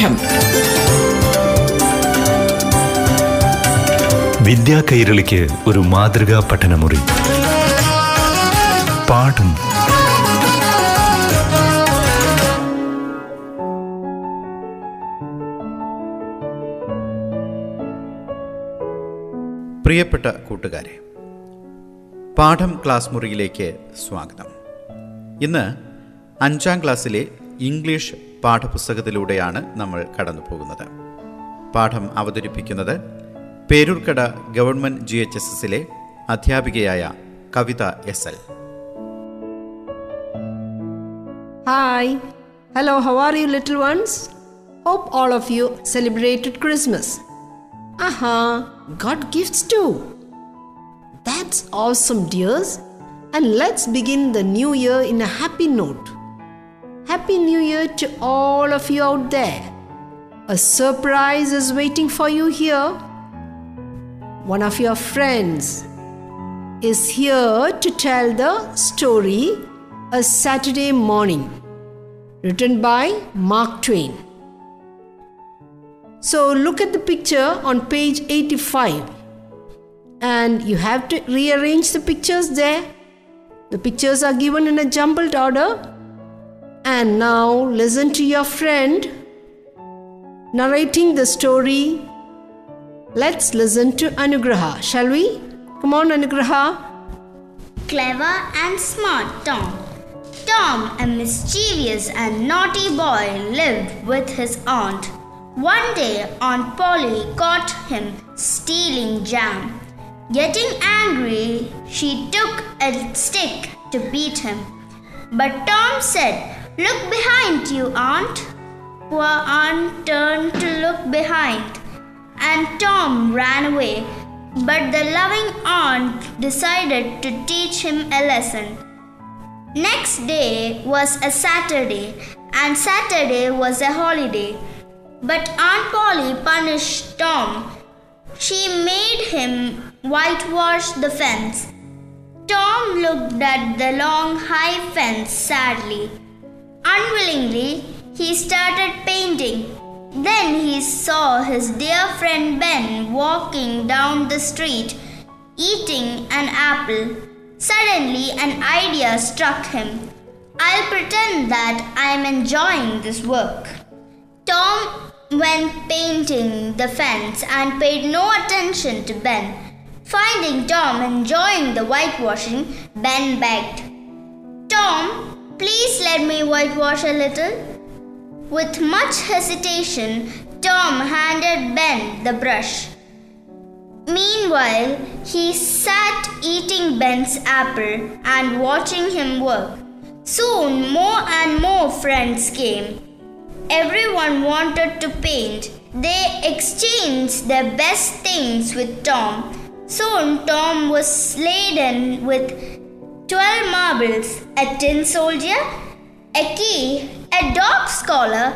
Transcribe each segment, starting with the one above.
പാഠം വിദ്യാ കൈരളിക്ക് ഒരു മാതൃകാ പഠനമുറി. പാഠം. പ്രിയപ്പെട്ട കൂട്ടുകാരെ പാഠം ക്ലാസ് മുറിയിലേക്ക് സ്വാഗതം. ഇന്ന് അഞ്ചാം ക്ലാസ്സിലെ ഇംഗ്ലീഷ് പാഠപുസ്തകത്തിലൂടെയാണ് നമ്മൾ കടന്നു പോകുന്നത് പാഠം അവതരിപ്പിക്കുന്നത് Peroorkada government G H S എസിലെ അധ്യാപികയായ Kavitha S L. Hi hello how are you little ones hope all of you celebrated Christmas Aaha got gifts too that's awesome dears and let's begin the new year in a happy note Happy New Year to all of you out there. A surprise is waiting for you here. One of your friends is here to tell the story A Saturday Morning, written by Mark Twain. So look at the picture on page 85 and you have to rearrange the pictures there. The pictures are given in a jumbled order. And now listen to your friend narrating the story. Let's listen to Anugraha, shall we? Come on, Anugraha. Clever and smart Tom. Tom, a mischievous and naughty boy, lived with his aunt. One day, Aunt Polly caught him stealing jam. Getting angry, she took a stick to beat him. But Tom said, Look behind you, Aunt. Poor Aunt turned to look behind, and Tom ran away. But the loving aunt decided to teach him a lesson. Next day was a Saturday, and Saturday was a holiday. But Aunt Polly punished Tom. She made him whitewash the fence. Tom looked at the long high fence sadly. Unwillingly, he started painting. Then he saw his dear friend Ben walking down the street, eating an apple. Suddenly, an idea struck him. I'll pretend that I'm enjoying this work. Tom went painting the fence and paid no attention to Ben. Finding Tom enjoying the whitewashing, Ben begged, Tom, please let me whitewash a little. With much hesitation, Tom handed Ben the brush. Meanwhile, he sat eating Ben's apple and watching him work. Soon, more and more friends came. Everyone wanted to paint. They exchanged their best things with Tom. Soon, Tom was laden with 12 marbles, a tin soldier, a key, a dog's collar,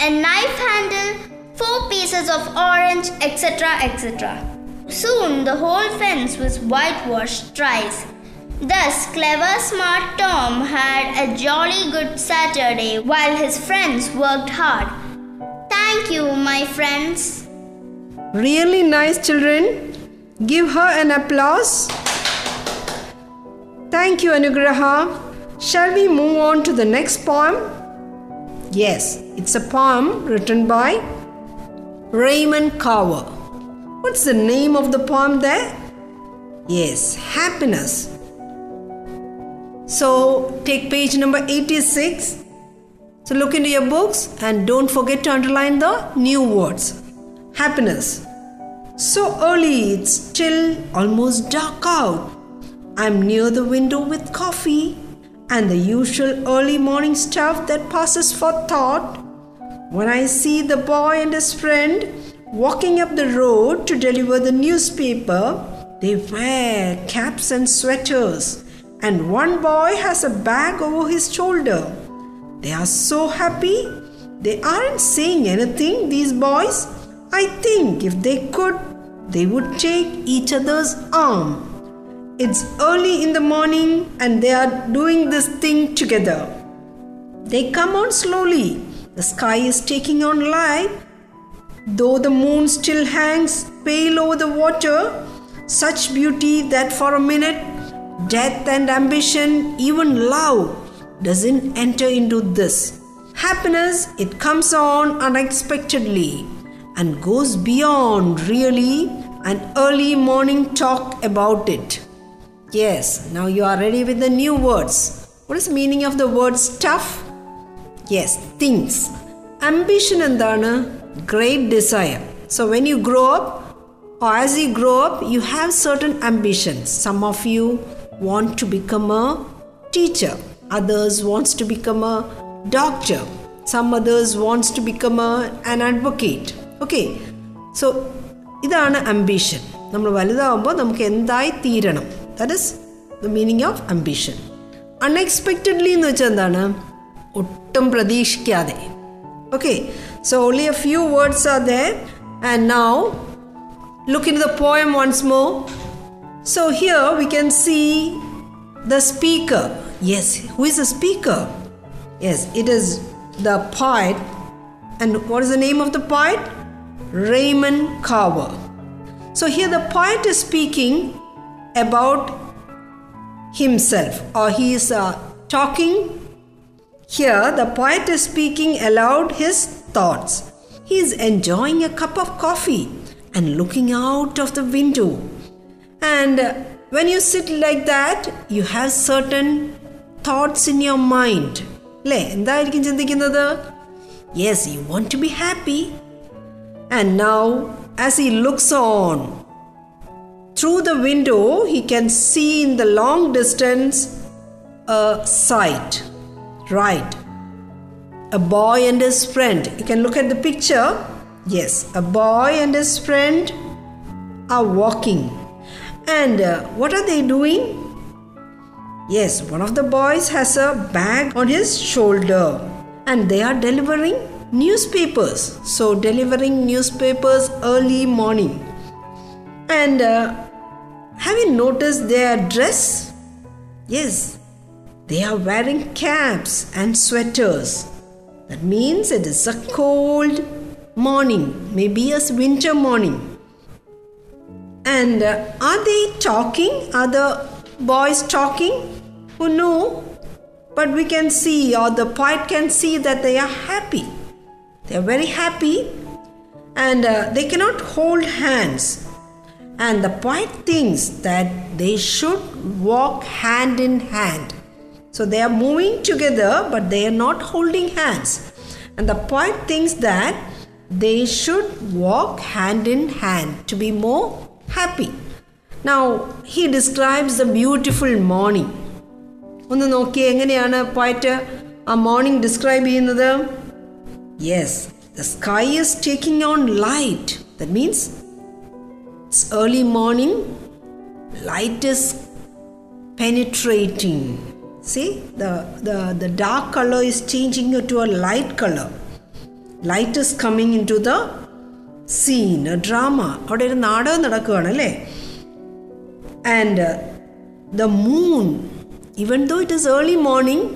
a knife handle, four pieces of orange, etc. etc. Soon the whole fence was whitewashed thrice. Thus, clever, smart Tom had a jolly good Saturday while his friends worked hard. Thank you, my friends. Really nice, children. Give her an applause. Thank you, Anugraha. Shall we move on to the next poem? Yes, it's a poem written by Raymond Carver. What's the name of the poem there? Yes, Happiness. So take page number 86. So look into your books and don't forget to underline the new words. Happiness. So early, it's still almost dark out. I'm near the window with coffee and the usual early morning stuff that passes for thought. When I see the boy and his friend walking up the road to deliver the newspaper, they wear caps and sweaters, and one boy has a bag over his shoulder. They are so happy. They aren't saying anything, these boys. I think if they could, they would take each other's arm. It's early in the morning and they are doing this thing together. They come on slowly. The sky is taking on light. Though the moon still hangs pale over the water, such beauty that for a minute death and ambition, even love, doesn't enter into this. Happiness, it comes on unexpectedly and goes beyond really an early morning talk about it. Yes, now you are ready with the new words. What is the meaning of the word stuff? Yes things ambition എന്താണ് great desire so when you grow up as you grow up you have certain ambitions some of U want to become a teacher others wants to become a doctor some others wants to become a, an advocate okay so ഇതാണ് ambition നമ്മൾ വലുതാവുമ്പോൾ നമുക്ക് എന്തായി തീരണം that is the meaning of ambition unexpectedly എന്ന് വെച്ചാൽ എന്താണ് ഒട്ടും പ്രതീക്ഷിക്കാതെ okay so only a few words are there and now look in the poem once more So here we can see the speaker. Yes, who is the speaker? Yes, it is the poet. And what is the name of the poet? Raymond Carver. So here the poet is speaking about himself, or he is uh, talking. Here the poet is speaking aloud his thoughts. He is enjoying a cup of coffee and looking out of the window. And uh, when you sit like that, you have certain thoughts in your mind. അല്ലേ എന്തായിരിക്കും ചിന്തിക്കുന്നത് yes you want to be happy and now as he looks on through the window, he can see in the long distance a sight. Right. A boy and his friend. You can look at the picture. Yes, a boy and his friend are walking. And uh, what are they doing? Yes, one of the boys has a bag on his shoulder and they are delivering newspapers. So, delivering newspapers early morning. And uh, have you noticed their dress? Yes, they are wearing caps and sweaters. That means it is a cold morning, maybe a winter morning. And uh, are they talking? Are the boys talking? Oh no. But we can see, or the poet can see that they are happy. They are very happy and uh, they cannot hold hands. And the poet thinks that they should walk hand in hand. So they are moving together, but they are not holding hands. And the poet thinks that they should walk hand in hand to be more happy. Now he describes the beautiful morning. ഒന്ന് നോക്കി എങ്ങനെയാണ് പോയിട്ട് ആ morning describe ചെയ്യുന്നത് yes the sky is taking on light that means it's early morning light is penetrating. See, the, the, the dark color is changing to a light color. Light is coming into the a drama. അവിടെ ഒരു നാടകം നടക്കുകയാണ് അല്ലേ and the moon even though it is early morning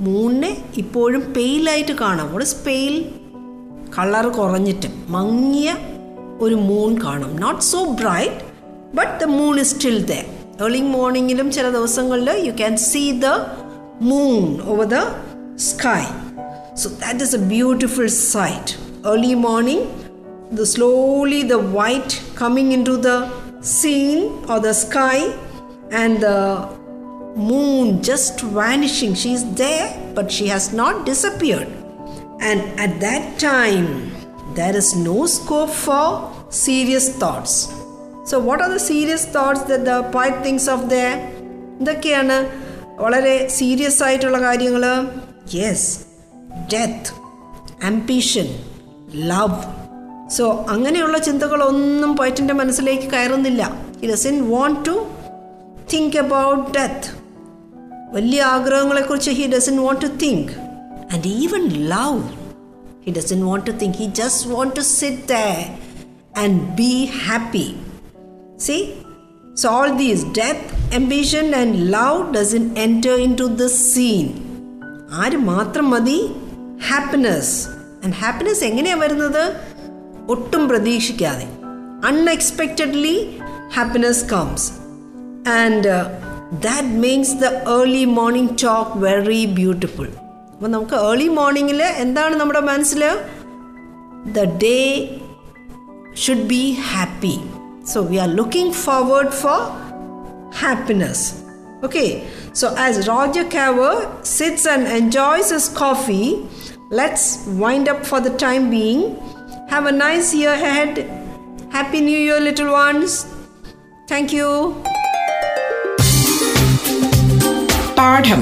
മൂണിനെ ഇപ്പോഴും പെയിലായിട്ട് കാണാം അവിടെ pale colour കുറഞ്ഞിട്ട് മങ്ങിയ ഒരു മൂൺ കാണാം not so bright but the moon is still the early മോർണിംഗിലും ചില ദിവസങ്ങളിൽ you can see the moon over the sky so that is a beautiful sight early morning the slowly the white coming into the scene or the sky and the moon just vanishing she is there but she has not disappeared and at that time there is no scope for serious thoughts. So what are the serious thoughts the poet thinks of there? എന്തൊക്കെയാണ് വളരെ serious ആയിട്ടുള്ള കാര്യങ്ങൾ. Yes death ambition love so അങ്ങനെയുള്ള ചിന്തകളൊന്നും പോയിറ്റിന്റെ മനസ്സിലേക്ക് കയറുന്നില്ല. He doesn't want to think about death വലിയ ആഗ്രഹങ്ങളെക്കുറിച്ച് he doesn't want to think and even love he doesn't want to think he just want to sit the and be happy C so all these death ambition and love doesn't enter into the scene ആര് മാത്രം മതി happiness and happiness എങ്ങനെയാണ് വരുന്നത് ഒട്ടും പ്രതീക്ഷിക്കാതെ unexpectedly happiness comes and that makes the early morning talk very beautiful അപ്പം നമുക്ക് early മോർണിംഗിൽ എന്താണ് നമ്മുടെ മനസ്സിൽ the day should be happy. So we are looking forward for happiness. Okay, so as Roger Caver sits and enjoys his coffee, let's wind up for the time being. Have a nice year ahead. Happy New Year, little ones. Thank you. പാഠം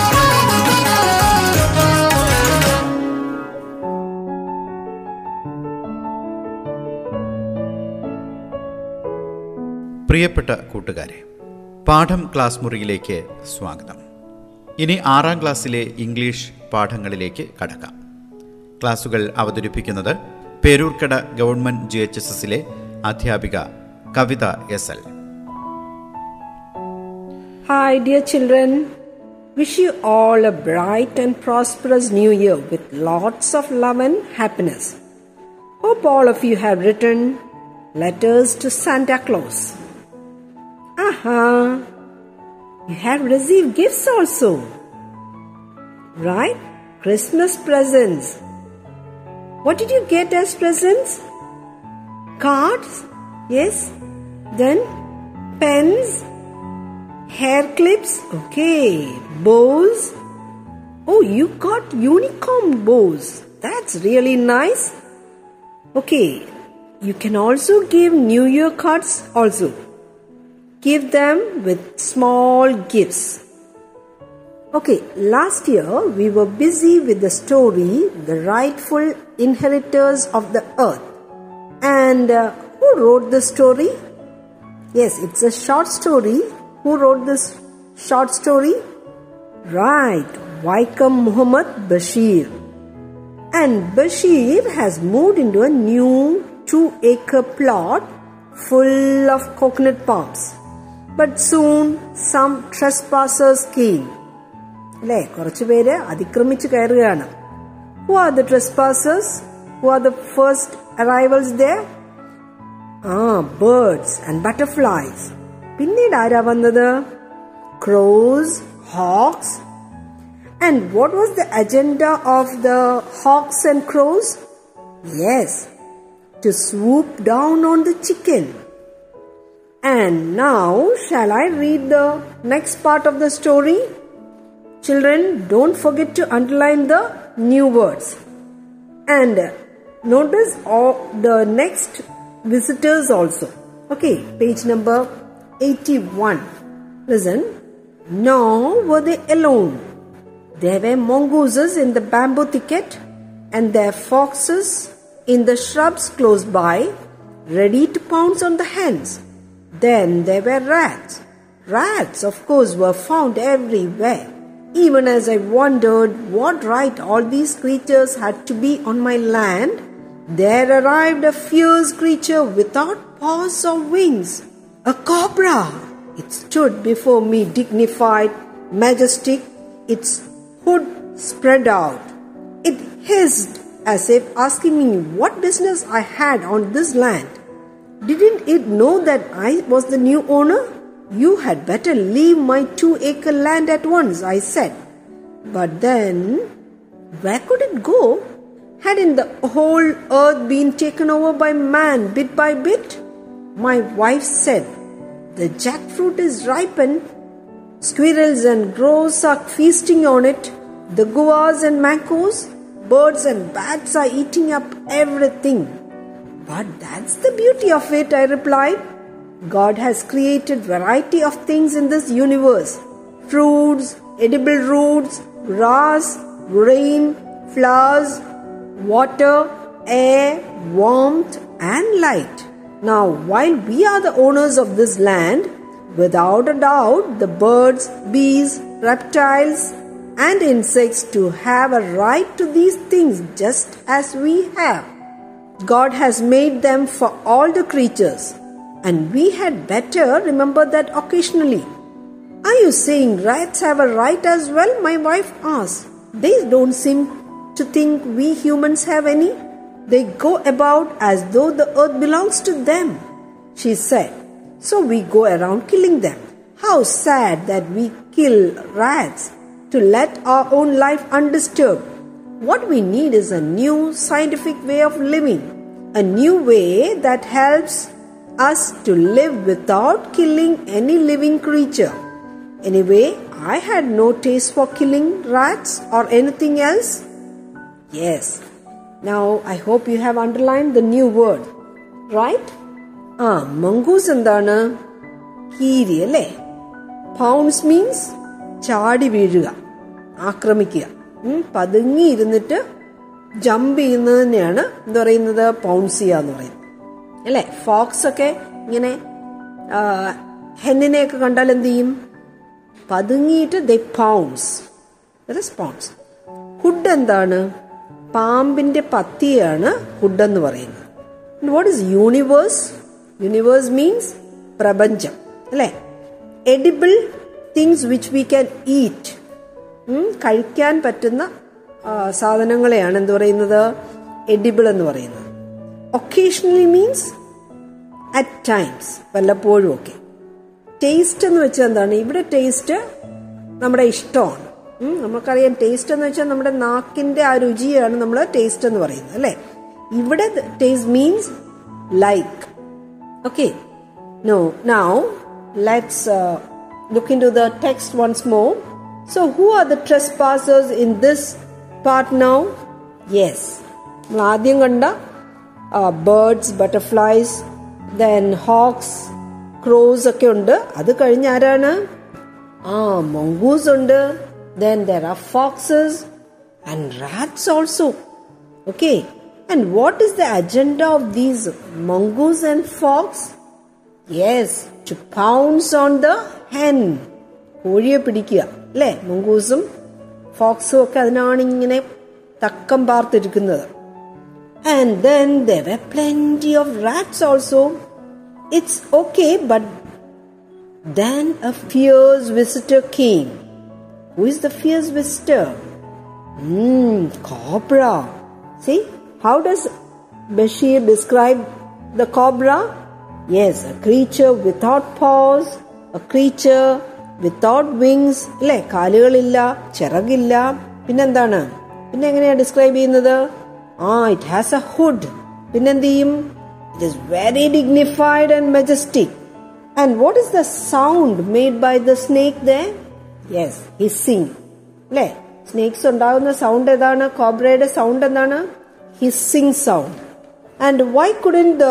പ്രിയപ്പെട്ട കൂട്ടുകാരെ പാഠം class മുറിയിലേക്ക് സ്വാഗതം. ഇനി ആറാം ക്ലാസ്സിലെ English പാഠങ്ങളിലേക്ക് കടക്കാം. ക്ലാസുകൾ അവതരിപ്പിക്കുന്നത് Peroorkada government G H S എസിലെ അധ്യാപിക Kavitha S L. Hi dear children wish you all a bright and prosperous new year with lots of love and happiness hope all of you have return letters to Santa Claus Aha! You have received gifts also. Right? Christmas presents. What did you get as presents? Cards? Yes. Then pens? Hair clips? Okay. Bows? Oh, you got unicorn bows. That's really nice. Okay. You can also give New Year cards also. Give them with small gifts. Okay, last year we were busy with the story The Rightful Inheritors of the Earth. And uh, who wrote the story? Yes, it's a short story. Who wrote this short story? Right, Vaikam Muhammad Bashir. And Bashir has moved into a new two acre plot full of coconut palms. But soon some trespassers came. അല്ലേ കുറച്ചു പേര് അതിക്രമിച്ച് കയറുകയാണ് who are the trespassers who are the first arrivals the ആ birds and butterflies പിന്നീട് ആരാ വന്നത് crows hawks and what was the agenda of the hawks and crows yes to swoop down on the chicken and now, shall I read the next part of the story? Children, don't forget to underline the new words. And notice all the next visitors also. Okay, page number 81. Listen. Nor were they alone. There were mongooses in the bamboo thicket and there foxes in the shrubs close by, ready to pounce on the hens. Then there were rats. Rats, of course, were found everywhere. Even as I wondered what right all these creatures had to be on my land, there arrived a fierce creature without paws or wings. A cobra! It stood before me dignified, majestic, its hood spread out. It hissed as if asking me what business I had on this land. Didn't it know that I was the new owner? You had better leave my two acre land at once, I said. But then, where could it go? Hadn't the whole earth been taken over by man bit by bit? My wife said, The jackfruit is ripened. Squirrels and crows are feasting on it. The guavas and mangoes, birds and bats are eating up everything. But that's the beauty of it, I replied. God has created variety of things in this universe. Fruits, edible roots, grass, rain, flowers, water, air, warmth, and light. Now, while we are the owners of this land, without a doubt, the birds, bees, reptiles, and insects to have a right to these things just as we have. God has made them for all the creatures, and we had better remember that occasionally. Are you saying rats have a right as well? My wife asked. They don't seem to think we humans have any. They go about as though the earth belongs to them, she said. So we go around killing them. How sad that we kill rats to let our own life undisturbed. What we need is a new scientific way of living, a new way that helps us to live without killing any living creature. Anyway, I had no taste for killing rats or anything else. Yes. Now I hope you have underlined the new word. Right? ആ മങ്കൂസ് എന്താണ് കീരി അല്ലേ pounce means ചാടി വീഴുക ആക്രമിക്കുക ഉം, പതുങ്ങി ഇരുന്നിട്ട് ജമ്പ് ചെയ്യുന്നത് തന്നെയാണ് എന്താ പറയുന്നത്? പൗൺസ് ചെയ്യുക എന്ന് പറയുന്നത്. അല്ലേ? ഫോക്സ് ഒക്കെ ഇങ്ങനെ ഹെന്നിനെയൊക്കെ കണ്ടാൽ എന്ത് ചെയ്യും? പതുങ്ങിയിട്ട് ദ പൗൺസ് പൗൺസ് ഹുഡ് എന്താണ്? പാമ്പിന്റെ പത്തിയാണ് ഹുഡ് എന്ന് പറയുന്നത്. What is universe universe means പ്രപഞ്ചം. അല്ലേ? Edible things which we can eat കഴിക്കാൻ പറ്റുന്ന സാധനങ്ങളെയാണ് എന്ത് പറയുന്നത്? എഡിബിൾ എന്ന് പറയുന്നത്. ഒക്കേഷണലി മീൻസ് അറ്റ് ടൈംസ് വല്ലപ്പോഴും ഒക്കെ. ടേസ്റ്റ് എന്ന് വെച്ചാൽ എന്താണ്? ഇവിടെ ടേസ്റ്റ് നമ്മുടെ ഇഷ്ടമാണ്. നമുക്കറിയാം ടേസ്റ്റ് എന്ന് വെച്ചാൽ നമ്മുടെ നാക്കിന്റെ ആ രുചിയാണ് നമ്മൾ ടേസ്റ്റ് എന്ന് പറയുന്നത് അല്ലെ? ഇവിടെ taste means like okay no now let's look into the text once more so who are the ട്രെസ് passers in this part now yes നമ്മൾ ആദ്യം കണ്ട birds butterflies then hoax cross ഒക്കെ ഉണ്ട് അത് കഴിഞ്ഞ് ആരാണ് ആ മൊങ്കൂസ് ഉണ്ട് then there are foxes and rats also okay and what is the agenda of these മൊങ്കൂസ് and Fox yes to pounce on the hen കോഴിയെ പിടിക്കുക അല്ലേ മൊങ്കൂസും ഫോക്സും ഒക്കെ അതിനാണ് ഇങ്ങനെ തക്കം പാർത്തിരിക്കുന്നത് And then there were plenty of rats also. It's okay, but then a fierce visitor came. Who is the fierce visitor? Hmm, cobra. See, how does Bashir describe the cobra? Yes, a creature without paws, a creature without wings, അല്ലേ കാലുകളില്ല ചിറകില്ല പിന്നെന്താണ് പിന്നെ എങ്ങനെയാ describe ചെയ്യുന്നത് ആ it has A hood പിന്നെന്ത് ചെയ്യും it is very dignified and majestic and what is the sound made by the snake the yes hissing അല്ലേ snakes ഉണ്ടാകുന്ന സൗണ്ട് ഏതാണ് കോബ്രയുടെ സൗണ്ട് എന്താണ് hissing sound and why couldn't the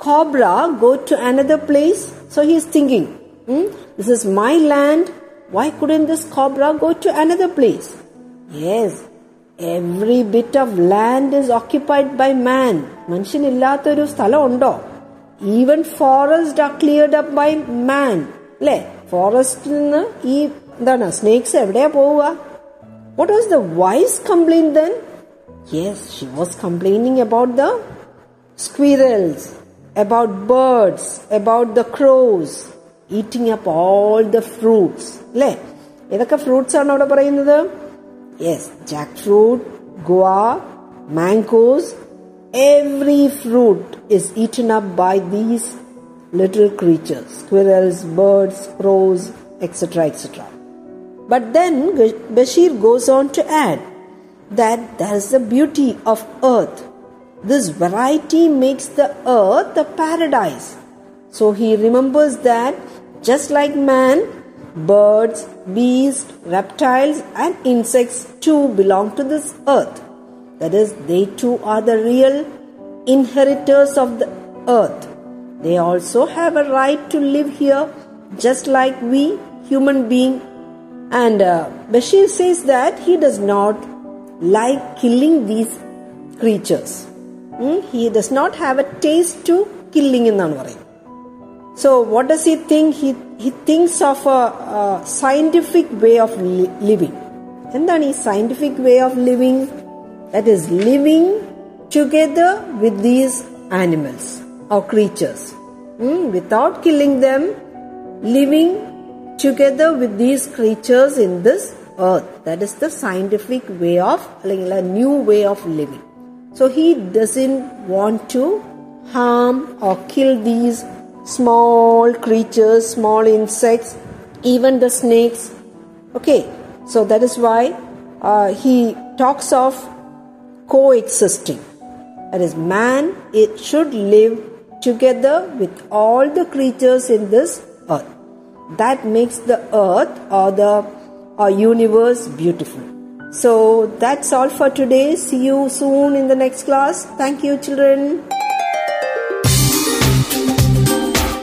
cobra go to another place? So he's thinking, hmm, this is my land. Why couldn't this cobra go to another place? Yes, every bit of land is occupied by man. മനുഷ്യനില്ലാത്തൊരു സ്ഥലം ഉണ്ടോ even forest are cleared up by മാൻ അല്ലേ ഫോറസ്റ്റിൽ നിന്ന് ഈ എന്താണ് snakes എവിടെയാ പോവുക what was the vice complain then yes she was complaining about the squirrels, about birds, about the crows, eating up all the fruits. അല്ലേ ഏതൊക്കെ ഫ്രൂട്ട്സ് ആണ് അവിടെ പറയുന്നത് yes Jack fruit guava mangoes every fruit is eaten up by these little creatures squirrels birds cross etcetera etcetera But then Bashir goes on to add that there is the beauty of earth. This variety makes the earth a paradise. So he remembers that just like man, birds, beasts, reptiles, and insects too belong to this earth. That is, they too are the real inheritors of the earth. They also have a right to live here just like we human beings and uh, Bashir says that he does not like killing these creatures. Hmm? He does not have a taste to killing എന്നാണ് പറയുന്നത് So, what does he think? He, he thinks of a, a scientific way of li- living. എന്താണ് ഈ scientific way of living? That is living together with these animals or creatures. Hmm, Without killing them, living together with these creatures in this earth. That is the scientific way of, അല്ലെങ്കിൽ a new way of living. So he doesn't want to harm or kill these small creatures, small insects, even the snakes. Okay, so that is why uh, he talks of coexisting. That is, man it should live together with all the creatures in this earth. That makes the earth or the or universe beautiful. So that's all for today. See you soon in the next class. Thank you, children.